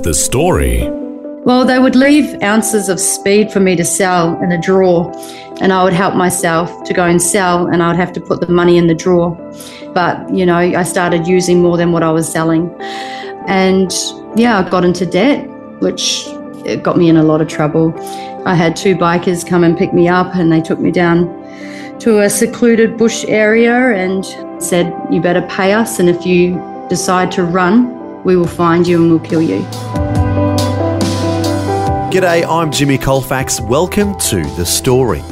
The story. Well, they would leave ounces of speed for me to sell in a drawer, and I would help myself to go and sell, and I would have to put the money in the drawer. But, you know, I started using more than what I was selling. And yeah, I got into debt, which it got me in a lot of trouble. I had two bikers come and pick me up, and they took me down to a secluded bush area and said, You better pay us, and if you decide to run, we will find you and we'll kill you. G'day, I'm Jimmy Colfax. Welcome to The Story.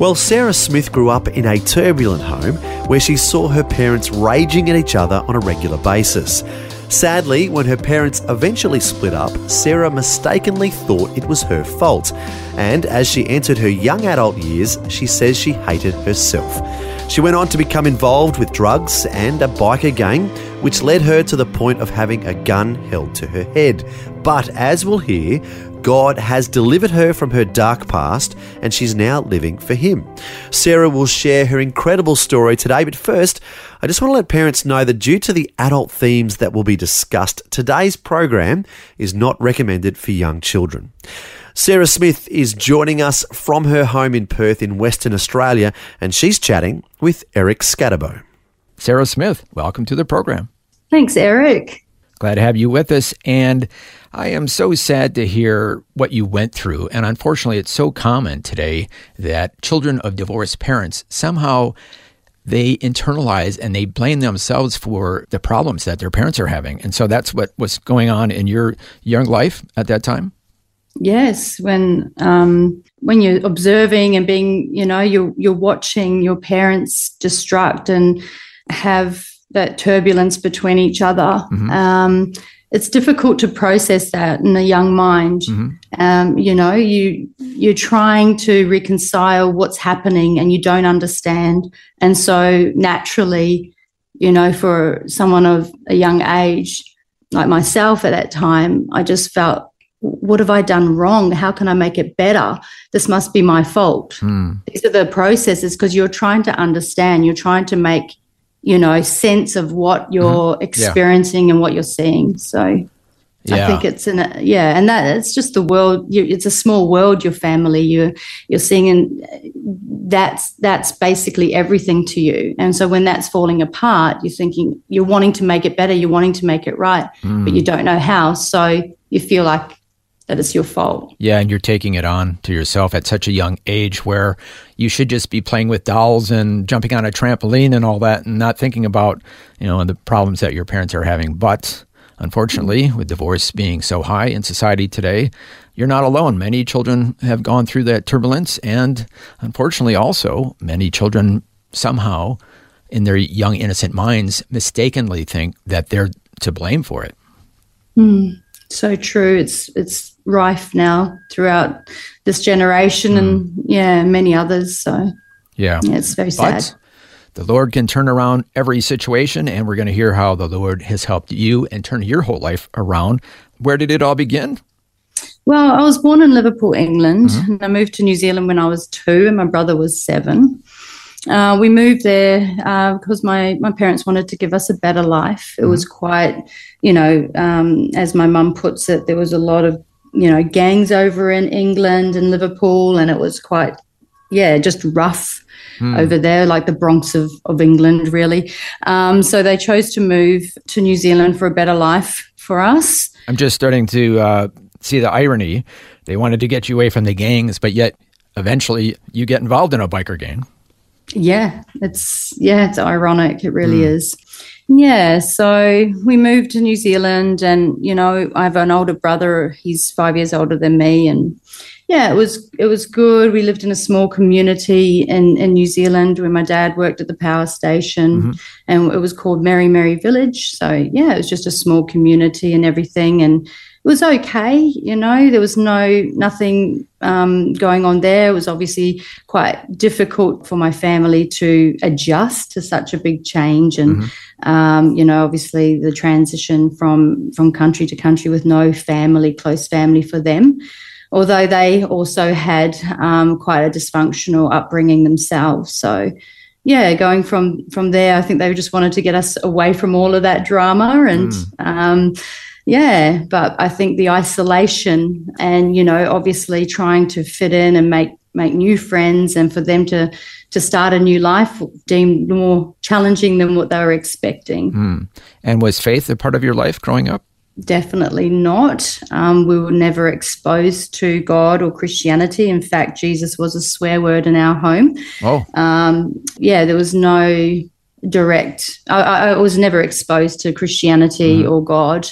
Well, Sarah Smith grew up in a turbulent home where she saw her parents raging at each other on a regular basis. Sadly, when her parents eventually split up, Sarah mistakenly thought it was her fault. And as she entered her young adult years, she says she hated herself. She went on to become involved with drugs and a biker gang, which led her to the point of having a gun held to her head. But as we'll hear, God has delivered her from her dark past and she's now living for Him. Sarah will share her incredible story today, but first, I just want to let parents know that due to the adult themes that will be discussed, today's program is not recommended for young children. Sarah Smith is joining us from her home in Perth in Western Australia, and she's chatting with Eric Scatterbo. Sarah Smith, welcome to the program. Thanks, Eric. Glad to have you with us. And I am so sad to hear what you went through. And unfortunately, it's so common today that children of divorced parents somehow they internalize and they blame themselves for the problems that their parents are having. And so that's what was going on in your young life at that time. Yes, when um, when you're observing and being, you know, you're you're watching your parents destruct and have that turbulence between each other. Mm-hmm. Um, it's difficult to process that in a young mind. Mm-hmm. Um, you know, you you're trying to reconcile what's happening and you don't understand, and so naturally, you know, for someone of a young age like myself at that time, I just felt, what have I done wrong? How can I make it better? This must be my fault. Mm. These are the processes because you're trying to understand. You're trying to make you know sense of what you're mm-hmm. experiencing yeah. and what you're seeing so yeah. I think it's in a, yeah, and that it's just the world. You, it's a small world. Your family, you you're seeing, and that's that's basically everything to you. And so when that's falling apart, you're thinking you're wanting to make it better, you're wanting to make it right, mm. but you don't know how. So you feel like that it's your fault. Yeah, and you're taking it on to yourself at such a young age where you should just be playing with dolls and jumping on a trampoline and all that and not thinking about, you know, the problems that your parents are having. But unfortunately, with divorce being so high in society today, you're not alone. Many children have gone through that turbulence and unfortunately also many children somehow in their young innocent minds mistakenly think that they're to blame for it. Mm so true. It's it's rife now throughout this generation mm. and yeah, many others. So yeah, yeah it's very but sad. The Lord can turn around every situation, and we're going to hear how the Lord has helped you and turn your whole life around. Where did it all begin? Well, I was born in Liverpool, England, mm-hmm. and I moved to New Zealand when I was two, and my brother was seven. Uh, we moved there uh, because my, my parents wanted to give us a better life. It mm-hmm. was quite, you know, um, as my mum puts it, there was a lot of, you know, gangs over in England and Liverpool, and it was quite, yeah, just rough mm. over there, like the Bronx of, of England, really. Um, so they chose to move to New Zealand for a better life for us. I'm just starting to uh, see the irony. They wanted to get you away from the gangs, but yet eventually you get involved in a biker gang yeah, it's yeah, it's ironic. It really mm. is. Yeah, so we moved to New Zealand, and you know, I have an older brother. He's five years older than me, and yeah, it was it was good. We lived in a small community in in New Zealand where my dad worked at the power station, mm-hmm. and it was called Meremere Village. So yeah, it was just a small community and everything, and it was okay. You know, there was no nothing um, going on there. It was obviously quite difficult for my family to adjust to such a big change, and Mm-hmm. Um, you know, obviously the transition from from country to country with no family, close family for them. Although they also had um, quite a dysfunctional upbringing themselves, so yeah, going from from there, I think they just wanted to get us away from all of that drama and. Um, yeah, but I think the isolation and you know obviously trying to fit in and make make new friends and for them to to start a new life deemed more challenging than what they were expecting. Hmm. And was faith a part of your life growing up? Definitely not. Um, we were never exposed to God or Christianity. In fact, Jesus was a swear word in our home. Oh, Um, yeah, there was no direct. I, I was never exposed to Christianity or God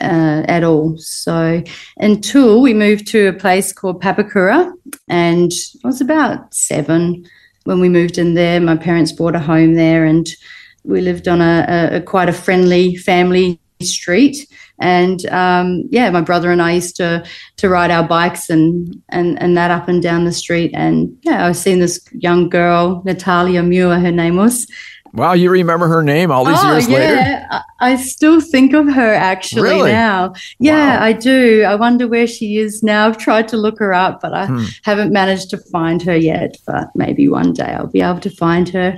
uh, at all. So until we moved to a place called Papakura, and I was about seven when we moved in there. My parents bought a home there, and we lived on a, a, a quite a friendly family street. And um, yeah, my brother and I used to to ride our bikes and and and that up and down the street. And yeah, I was seeing this young girl, Natalia Muir, her name was. Wow, you remember her name all these oh years later? yeah, I I still think of her actually Really? now. Yeah, Wow. I do. I wonder where she is now. I've tried to look her up, but I Hmm. haven't managed to find her yet. But maybe one day I'll be able to find her.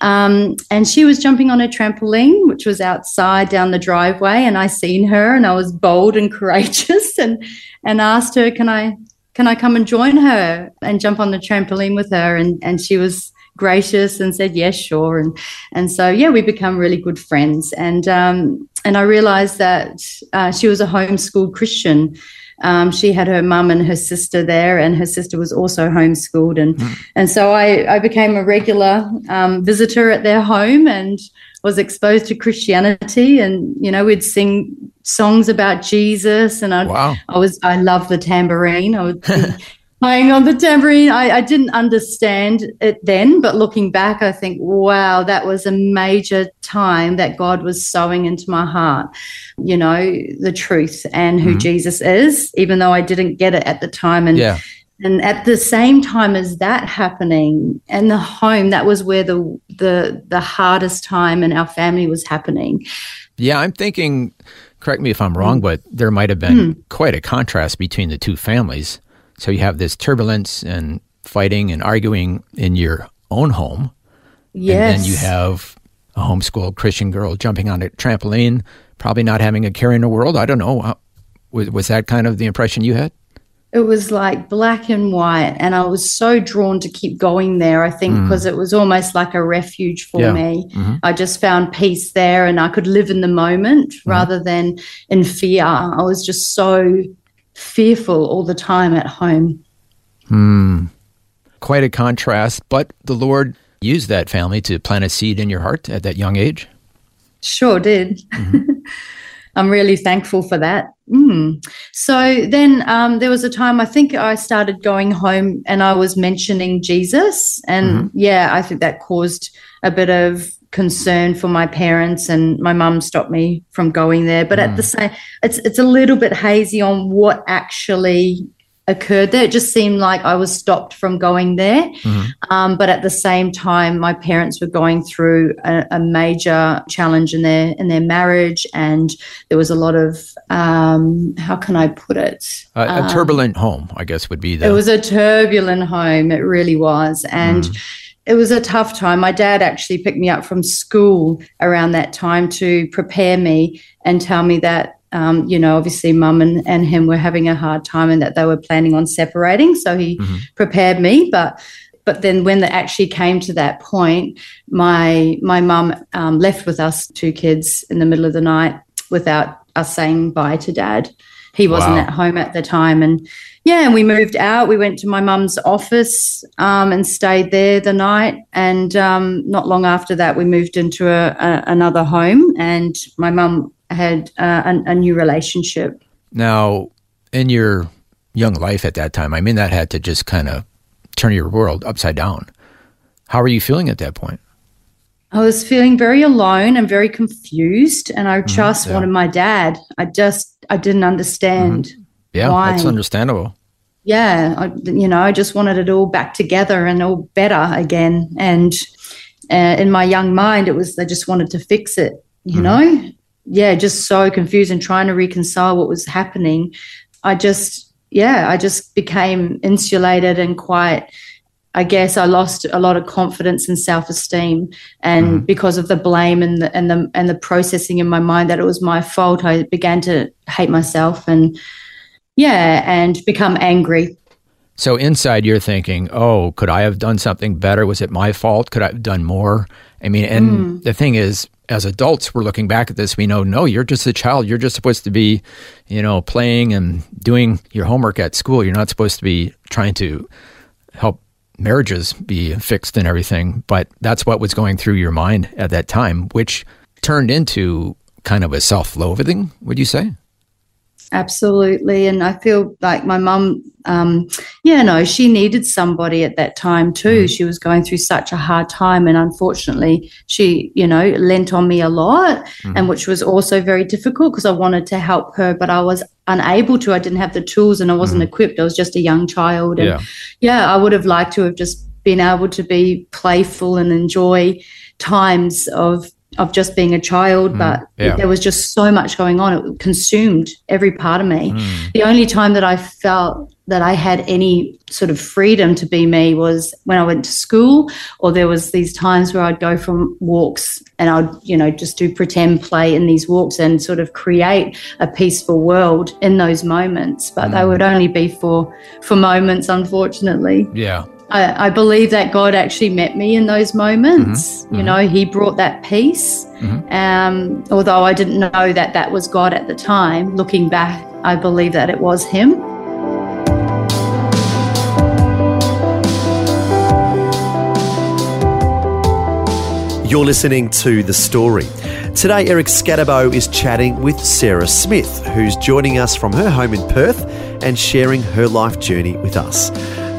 Um, and she was jumping on a trampoline, which was outside down the driveway, and I seen her, and I was bold and courageous, and and asked her, "Can I can I come and join her and jump on the trampoline with her?" And and she was gracious and said yes, sure. And and so yeah, we become really good friends. And um, and I realized that uh, she was a homeschooled Christian. Um, she had her mum and her sister there, and her sister was also homeschooled, and and so I, I became a regular um, visitor at their home and was exposed to Christianity, and you know we'd sing songs about Jesus, and I'd Wow. I was I love the tambourine. I would playing on the tambourine. I, I didn't understand it then, but looking back, I think, wow, that was a major time that God was sowing into my heart. You know, the truth and who mm-hmm. Jesus is, even though I didn't get it at the time. And Yeah. and at the same time as that happening, and the home, that was where the the the hardest time in our family was happening. Yeah, I'm thinking, correct me if I'm wrong, mm. but there might have been mm. quite a contrast between the two families. So you have this turbulence and fighting and arguing in your own home. Yes. And then you have a homeschooled Christian girl jumping on a trampoline, probably not having a care in the world. I don't know. Uh, was, was that kind of the impression you had? it was like black and white and i was so drawn to keep going there i think mm. because it was almost like a refuge for Yeah. me Mhm. i just found peace there and i could live in the moment mm-hmm. rather than in fear i was just so fearful all the time at home Hmm. Quite a contrast, but the Lord used that family to plant a seed in your heart at that young age. Sure did. I'm really thankful for that. Mm. So then um, there was a time I think I started going home and I was mentioning Jesus. And yeah, I think that caused a bit of concern for my parents and my mum stopped me from going there. But at the same it's it's a little bit hazy on what actually occurred there. It just seemed like I was stopped from going there. Um, but at the same time, my parents were going through a, a major challenge in their in their marriage, and there was a lot of um, how can I put it? A, a turbulent home, I guess, would be the. It was a turbulent home. It really was. And it was a tough time. My dad actually picked me up from school around that time to prepare me and tell me that, um, you know, obviously mum and, and him were having a hard time and that they were planning on separating. So he prepared me. But but then when it actually came to that point, my my mum um, left with us two kids in the middle of the night without us saying bye to dad. He wasn't Wow. at home at the time, and yeah, and we moved out. We went to my mum's office um, and stayed there the night. And um, not long after that, we moved into a, a, another home, and my mum had uh, a, a new relationship. Now, in your young life at that time, I mean, that had to just kind of turn your world upside down. How were you feeling at that point? I was feeling very alone and very confused, and I mm-hmm. just yeah. wanted my dad. I just I didn't understand. Mm-hmm. Yeah, Why? that's understandable. Yeah, I, you know, I just wanted it all back together and all better again. And uh, in my young mind, it was I just wanted to fix it. You mm-hmm. know, yeah, just so confused and trying to reconcile what was happening. I just, yeah, I just became insulated and quite. I guess I lost a lot of confidence and self-esteem, and mm-hmm. because of the blame and the and the and the processing in my mind that it was my fault, I began to hate myself and yeah, and become angry. So inside, you're thinking, "Oh, could I have done something better? Was it my fault? Could I have done more?" I mean, and hmm. the thing is, as adults, we're looking back at this. We know, no, you're just a child. You're just supposed to be, you know, playing and doing your homework at school. You're not supposed to be trying to help marriages be fixed and everything. But that's what was going through your mind at that time, which turned into kind of a self-loathing. Would you say? Absolutely. And I feel like my mum, um, yeah, no, she needed somebody at that time too. She was going through such a hard time. And unfortunately, she, you know, lent on me a lot, and which was also very difficult because I wanted to help her, but I was unable to. I didn't have the tools and I wasn't mm-hmm. equipped. I was just a young child. And Yeah. yeah, I would have liked to have just been able to be playful and enjoy times of of just being a child, mm-hmm. but yeah. there was just so much going on. It consumed every part of me. Mm. The only time that I felt that I had any sort of freedom to be me was when I went to school, or there was these times where I'd go from walks and I'd, you know, just do pretend play in these walks and sort of create a peaceful world in those moments. But they mm. would only be for for moments, unfortunately. Yeah. I, I believe that God actually met me in those moments. Mm-hmm. You mm-hmm. know, He brought that peace. Mm-hmm. Um, although I didn't know that that was God at the time, looking back, I believe that it was Him. You're listening to The Story. Today, Eric Scatterbo is chatting with Sarah Smith, who's joining us from her home in Perth and sharing her life journey with us.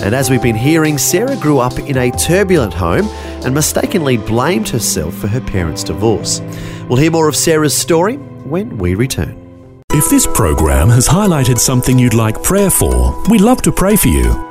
And as we've been hearing, Sarah grew up in a turbulent home and mistakenly blamed herself for her parents' divorce. We'll hear more of Sarah's story when we return. If this program has highlighted something you'd like prayer for, we'd love to pray for you.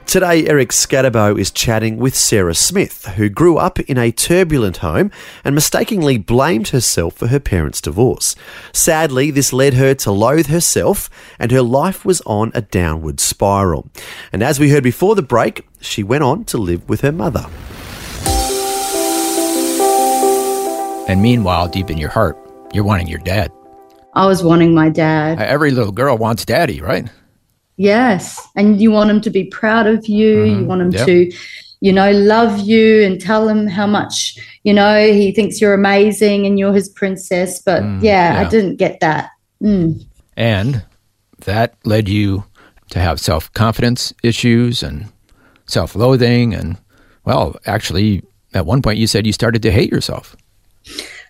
Today, Eric Scatterbo is chatting with Sarah Smith, who grew up in a turbulent home and mistakenly blamed herself for her parents' divorce. Sadly, this led her to loathe herself, and her life was on a downward spiral. And as we heard before the break, she went on to live with her mother. And meanwhile, deep in your heart, you're wanting your dad. I was wanting my dad. Every little girl wants daddy, right? Yes. And you want him to be proud of you. You want him Yep. to, you know, love you and tell him how much, you know, he thinks you're amazing and you're his princess. But yeah, I didn't get that. Mm. And that led you to have self confidence issues and self loathing. And, well, actually, at one point you said you started to hate yourself.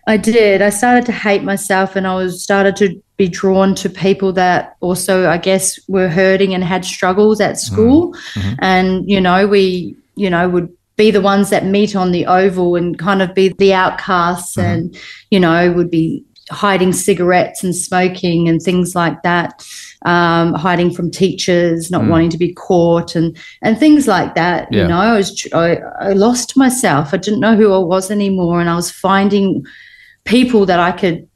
I did. I started to hate myself and I was started to be drawn to people that also, I guess, were hurting and had struggles at mm-hmm. school. Mm-hmm. And, you know, we, you know, would be the ones that meet on the oval and kind of be the outcasts mm-hmm. and, you know, would be hiding cigarettes and smoking and things like that, um, hiding from teachers, not mm. wanting to be caught and and things like that. Yeah. You know, I was I, I lost myself. I didn't know who I was anymore, and I was finding people that I could,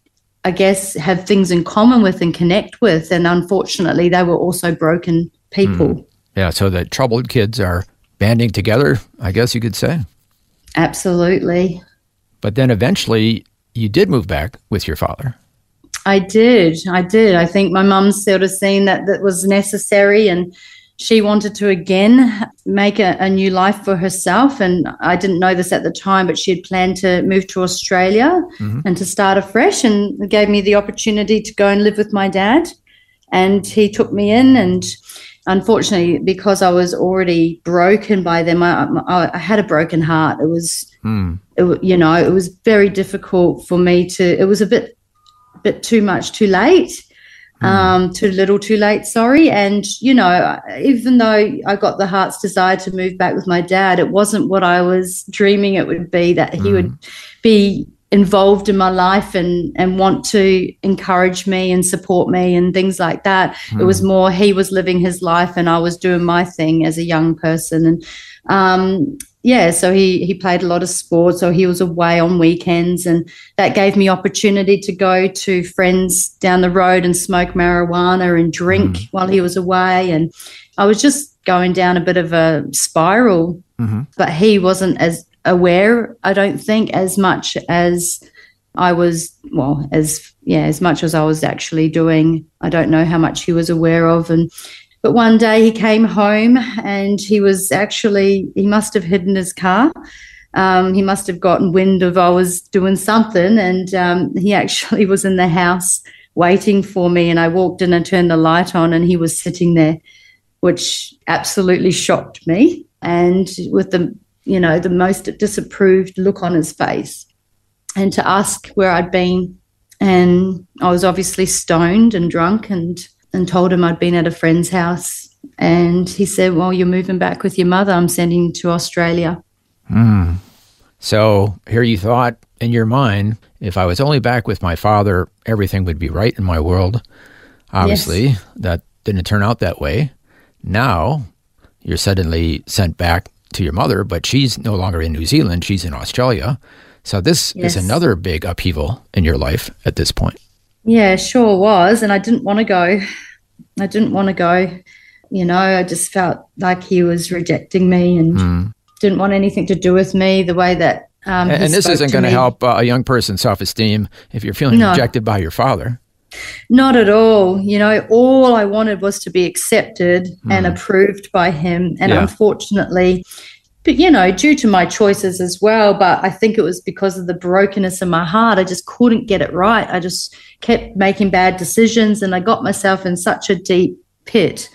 I guess, have things in common with and connect with. And unfortunately, they were also broken people. Hmm. Yeah, so the troubled kids are banding together, I guess you could say. Absolutely. But then eventually you did move back with your father. I did. I did. I think my mum sort of seen that that was necessary and she wanted to again make a, a new life for herself. And I didn't know this at the time, but she had planned to move to Australia and to start afresh and it gave me the opportunity to go and live with my dad. And he took me in and unfortunately, because I was already broken by them, I, I, I had a broken heart. It was, Hmm. it, you know, it was very difficult for me to. It was a bit, bit too much, too late, um, too little, too late. Sorry, and you know, even though I got the heart's desire to move back with my dad, it wasn't what I was dreaming it would be. That he would be involved in my life and and want to encourage me and support me and things like that. It was more he was living his life and I was doing my thing as a young person and um yeah so he he played a lot of sports so he was away on weekends and that gave me opportunity to go to friends down the road and smoke marijuana and drink mm-hmm. while he was away and I was just going down a bit of a spiral. Mm-hmm. But he wasn't as aware i don't think as much as i was well as yeah as much as i was actually doing. I don't know how much he was aware of and but one day he came home and he was actually he must have hidden his car. Um, he must have gotten wind of i was doing something and um, he actually was in the house waiting for me and i walked in and turned the light on and he was sitting there which absolutely shocked me and with the you know the most disapproved look on his face. And to ask where i'd been and i was obviously stoned and drunk and and told him i'd been at a friend's house and he said well you're moving back with your mother i'm sending you to australia hmm. So here you thought in your mind, if I was only back with my father, everything would be right in my world. Obviously, that didn't turn out that way. Now you're suddenly sent back to your mother, but she's no longer in New Zealand, she's in Australia. So this Yes. is another big upheaval in your life at this point. Yeah, sure was. And I didn't want to go. I didn't want to go. You know, I just felt like he was rejecting me and didn't want anything to do with me the way that. Um, And, and this isn't going to help uh, a young person's self esteem if you're feeling No. rejected by your father. Not at all. You know, all I wanted was to be accepted and approved by him. And Yeah. unfortunately, but you know, due to my choices as well, but I think it was because of the brokenness in my heart. I just couldn't get it right. I just kept making bad decisions and I got myself in such a deep pit.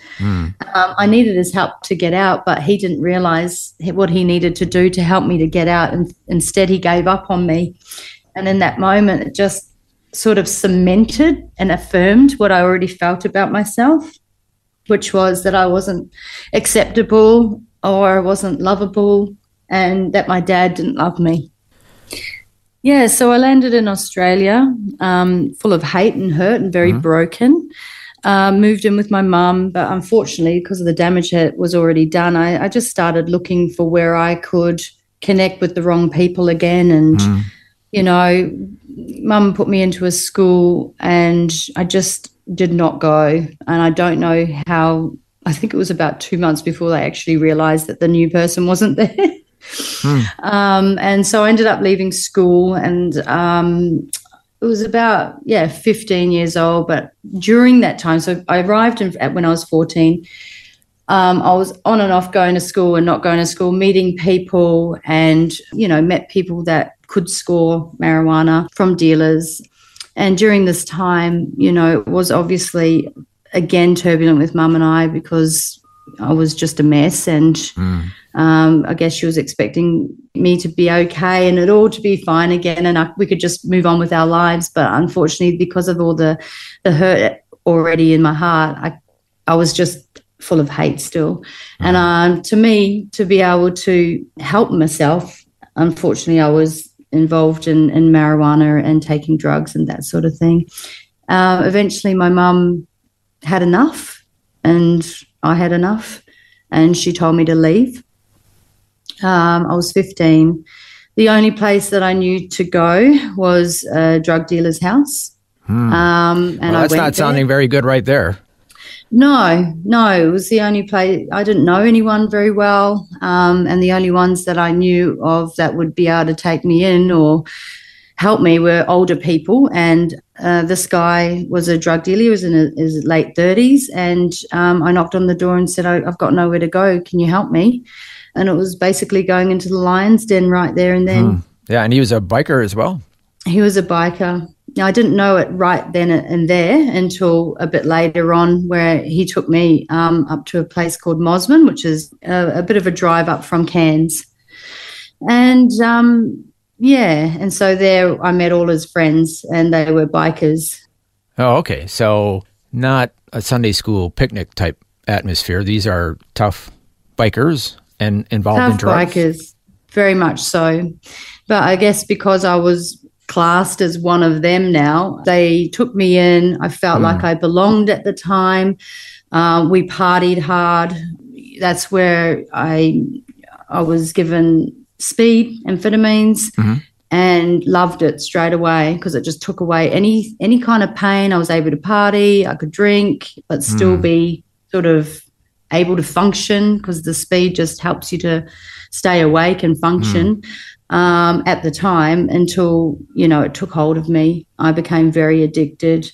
Um, I needed his help to get out, but he didn't realize what he needed to do to help me to get out. And instead, he gave up on me. And in that moment, it just sort of cemented and affirmed what I already felt about myself, which was that I wasn't acceptable or I wasn't lovable and that my dad didn't love me. Yeah, so I landed in Australia um, full of hate and hurt and very broken. Uh, moved in with my mum, but unfortunately, because of the damage that was already done, I, I just started looking for where I could connect with the wrong people again. And, you know, mum put me into a school and I just did not go. And I don't know how, I think it was about two months before they actually realized that the new person wasn't there. Um, and so I ended up leaving school and um, it was about, yeah, 15 years old. But during that time, so I arrived in, at when I was 14. Um, I was on and off going to school and not going to school, meeting people, and you know, met people that could score marijuana from dealers. And during this time, you know, it was obviously again turbulent with mum and I because I was just a mess, and um, I guess she was expecting me to be okay and it all to be fine again, and I, we could just move on with our lives. But unfortunately, because of all the the hurt already in my heart, I I was just full of hate still. And um, to me, to be able to help myself, unfortunately, I was involved in, in marijuana and taking drugs and that sort of thing. Uh, eventually, my mum had enough, and I had enough, and she told me to leave. Um, I was 15. The only place that I knew to go was a drug dealer's house. Um, and Well, that's not there. sounding very good right there. No, no, it was the only place I didn't know anyone very well, um, and the only ones that I knew of that would be able to take me in or help me were older people. And uh, this guy was a drug dealer; he was in his late thirties, and um, I knocked on the door and said, "I- "I've got nowhere to go. Can you help me?" And it was basically going into the lion's den right there and then. Yeah, and he was a biker as well. He was a biker. Now, I didn't know it right then and there until a bit later on, where he took me um, up to a place called Mossman, which is a, a, bit of a drive up from Cairns. And um, yeah, and so there I met all his friends, and they were bikers. Oh, okay. So not a Sunday school picnic type atmosphere. These are tough bikers and involved tough in drugs. bikers, very much so. But I guess because I was classed as one of them now. They took me in. I felt mm. like I belonged at the time. Uh, we partied hard. That's where I I was given speed, amphetamines, mm-hmm. and loved it straight away because it just took away any any kind of pain. I was able to party. I could drink, but still mm. be sort of able to function because the speed just helps you to stay awake and function. Mm um, at the time until you know it took hold of me. I became very addicted,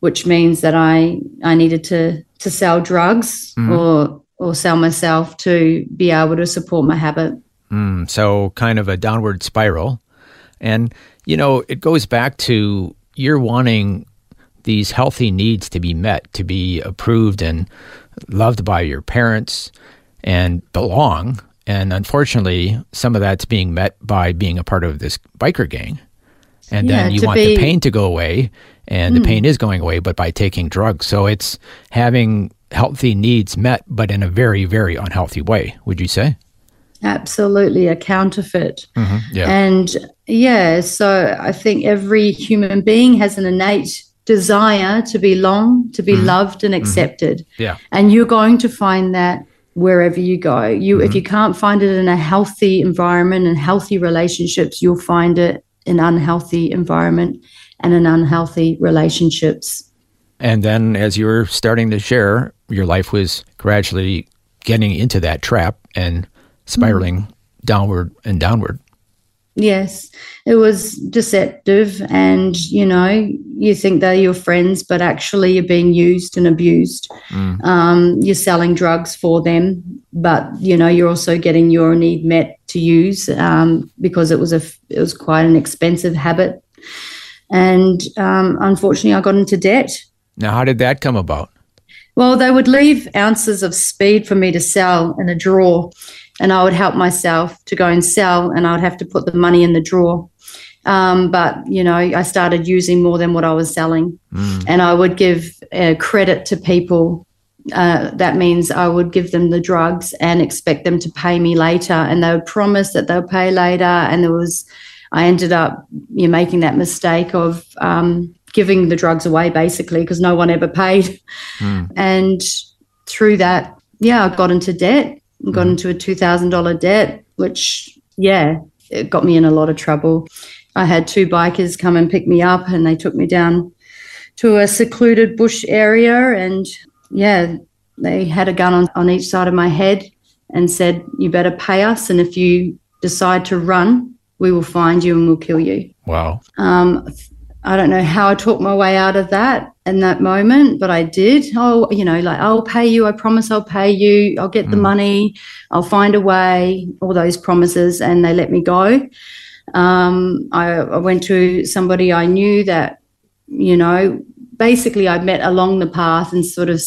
which means that I I needed to to sell drugs mm. or or sell myself to be able to support my habit. Mm, so kind of a downward spiral, and you know it goes back to you're wanting these healthy needs to be met, to be approved and loved by your parents and belong and unfortunately, some of that's being met by being a part of this biker gang. And yeah, then you want be... the pain to go away, and mm. the pain hmm. is going away, but by taking drugs. So it's having healthy needs met, but in a very, very unhealthy way, would you say? Absolutely, a counterfeit. Mm-hmm, yeah. And yeah, so I think every human being has an innate desire to belong, to be mm-hmm. loved and mm-hmm. accepted. Mm-hmm. Yeah. And you're going to find that wherever you go. You mm-hmm. if you can't find it in a healthy environment and healthy relationships, you'll find it in unhealthy environment and in unhealthy relationships. And then as you were starting to share, your life was gradually getting into that trap and spiraling mm. downward and downward. Yes, it was deceptive. And, you know, you think they're your friends, but actually you're being used and abused. Mm. Um, you're selling drugs for them, but, you know, you're also getting your need met to use um, because it was a it was quite an expensive habit. And um, unfortunately, I got into debt. Now, how did that come about? Well, they would leave ounces of speed for me to sell in a drawer and I would help myself to go and sell, and I would have to put the money in the drawer. Um, but you know, I started using more than what I was selling, mm. and I would give uh, credit to people. Uh, that means I would give them the drugs and expect them to pay me later, and they would promise that they'll pay later. And there was, I ended up you know, making that mistake of um, giving the drugs away basically because no one ever paid, mm. and through that, yeah, I got into debt got mm. into a $2,000 debt, which, yeah, it got me in a lot of trouble. I had two bikers come and pick me up and they took me down to a secluded bush area. And yeah, they had a gun on, on each side of my head and said, You better pay us. And if you decide to run, we will find you and we'll kill you. Wow. Um, I don't know how I talked my way out of that in that moment, but I did. Oh, you know, like I'll pay you. I promise I'll pay you. I'll get mm. the money. I'll find a way. All those promises, and they let me go. Um, I, I went to somebody I knew that, you know, basically I met along the path and sort of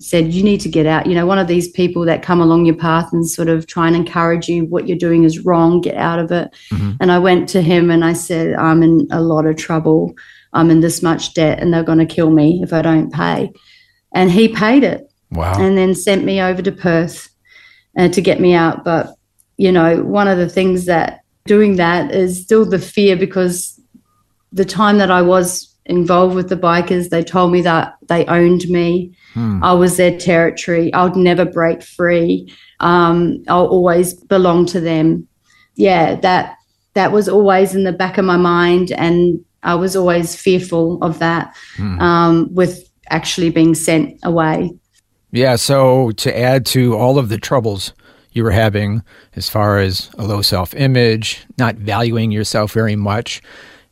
said, You need to get out. You know, one of these people that come along your path and sort of try and encourage you, what you're doing is wrong, get out of it. Mm-hmm. And I went to him and I said, I'm in a lot of trouble. I'm in this much debt and they're going to kill me if I don't pay. And he paid it. Wow. And then sent me over to Perth uh, to get me out. But, you know, one of the things that doing that is still the fear because the time that I was involved with the bikers, they told me that they owned me Hmm. I was their territory. I would never break free. Um, I'll always belong to them. Yeah, that that was always in the back of my mind, and I was always fearful of that. Hmm. Um, with actually being sent away. Yeah. So to add to all of the troubles you were having, as far as a low self-image, not valuing yourself very much,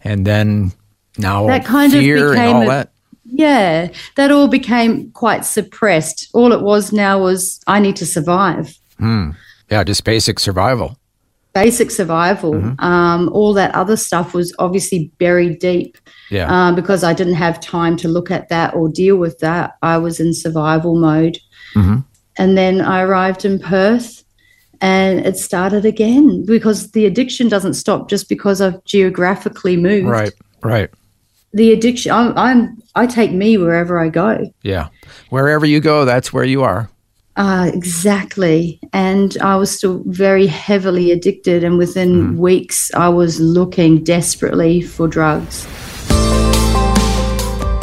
and then now that kind of became and all a, that yeah, that all became quite suppressed. All it was now was I need to survive. Hmm. Yeah, just basic survival. basic survival. Um, all that other stuff was obviously buried deep Yeah. um, because I didn't have time to look at that or deal with that. I was in survival mode. Mhm. And then I arrived in Perth and it started again because the addiction doesn't stop just because I've geographically moved. right. Right. The addiction, I'm, I'm, I take me wherever I go. Yeah. Wherever you go, that's where you are. Uh, exactly. And I was still very heavily addicted. And within weeks, I was looking desperately for drugs.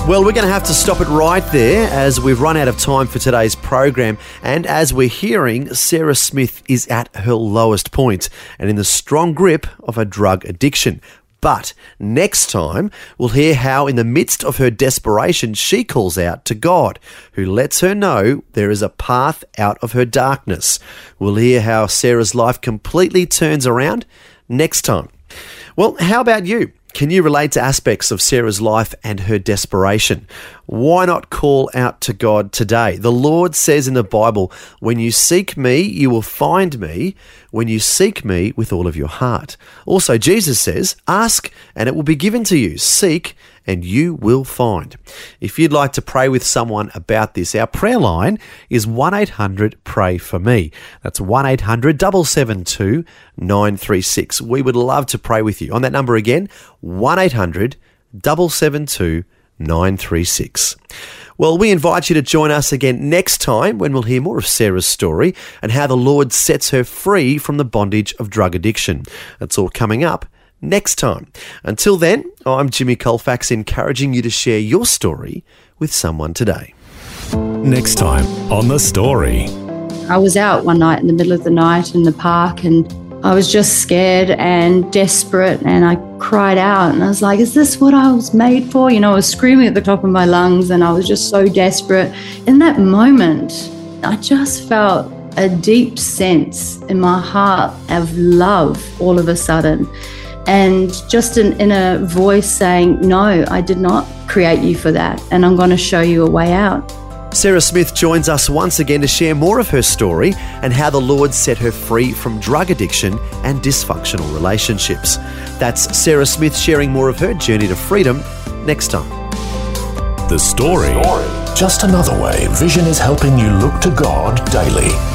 Well, we're going to have to stop it right there as we've run out of time for today's program. And as we're hearing, Sarah Smith is at her lowest point and in the strong grip of a drug addiction. But next time, we'll hear how, in the midst of her desperation, she calls out to God, who lets her know there is a path out of her darkness. We'll hear how Sarah's life completely turns around next time. Well, how about you? Can you relate to aspects of Sarah's life and her desperation? Why not call out to God today? The Lord says in the Bible, When you seek me, you will find me, when you seek me with all of your heart. Also, Jesus says, Ask and it will be given to you. Seek and you will find. If you'd like to pray with someone about this, our prayer line is 1 800 Pray For Me. That's 1 800 772 936. We would love to pray with you. On that number again, 1 800 772 936. Well, we invite you to join us again next time when we'll hear more of Sarah's story and how the Lord sets her free from the bondage of drug addiction. That's all coming up next time. Until then, I'm Jimmy Colfax encouraging you to share your story with someone today. Next time on The Story. I was out one night in the middle of the night in the park and I was just scared and desperate and I cried out and I was like, Is this what I was made for? You know, I was screaming at the top of my lungs and I was just so desperate. In that moment, I just felt a deep sense in my heart of love all of a sudden. And just an inner voice saying, No, I did not create you for that. And I'm going to show you a way out. Sarah Smith joins us once again to share more of her story and how the Lord set her free from drug addiction and dysfunctional relationships. That's Sarah Smith sharing more of her journey to freedom next time. The Story. Just another way Vision is helping you look to God daily.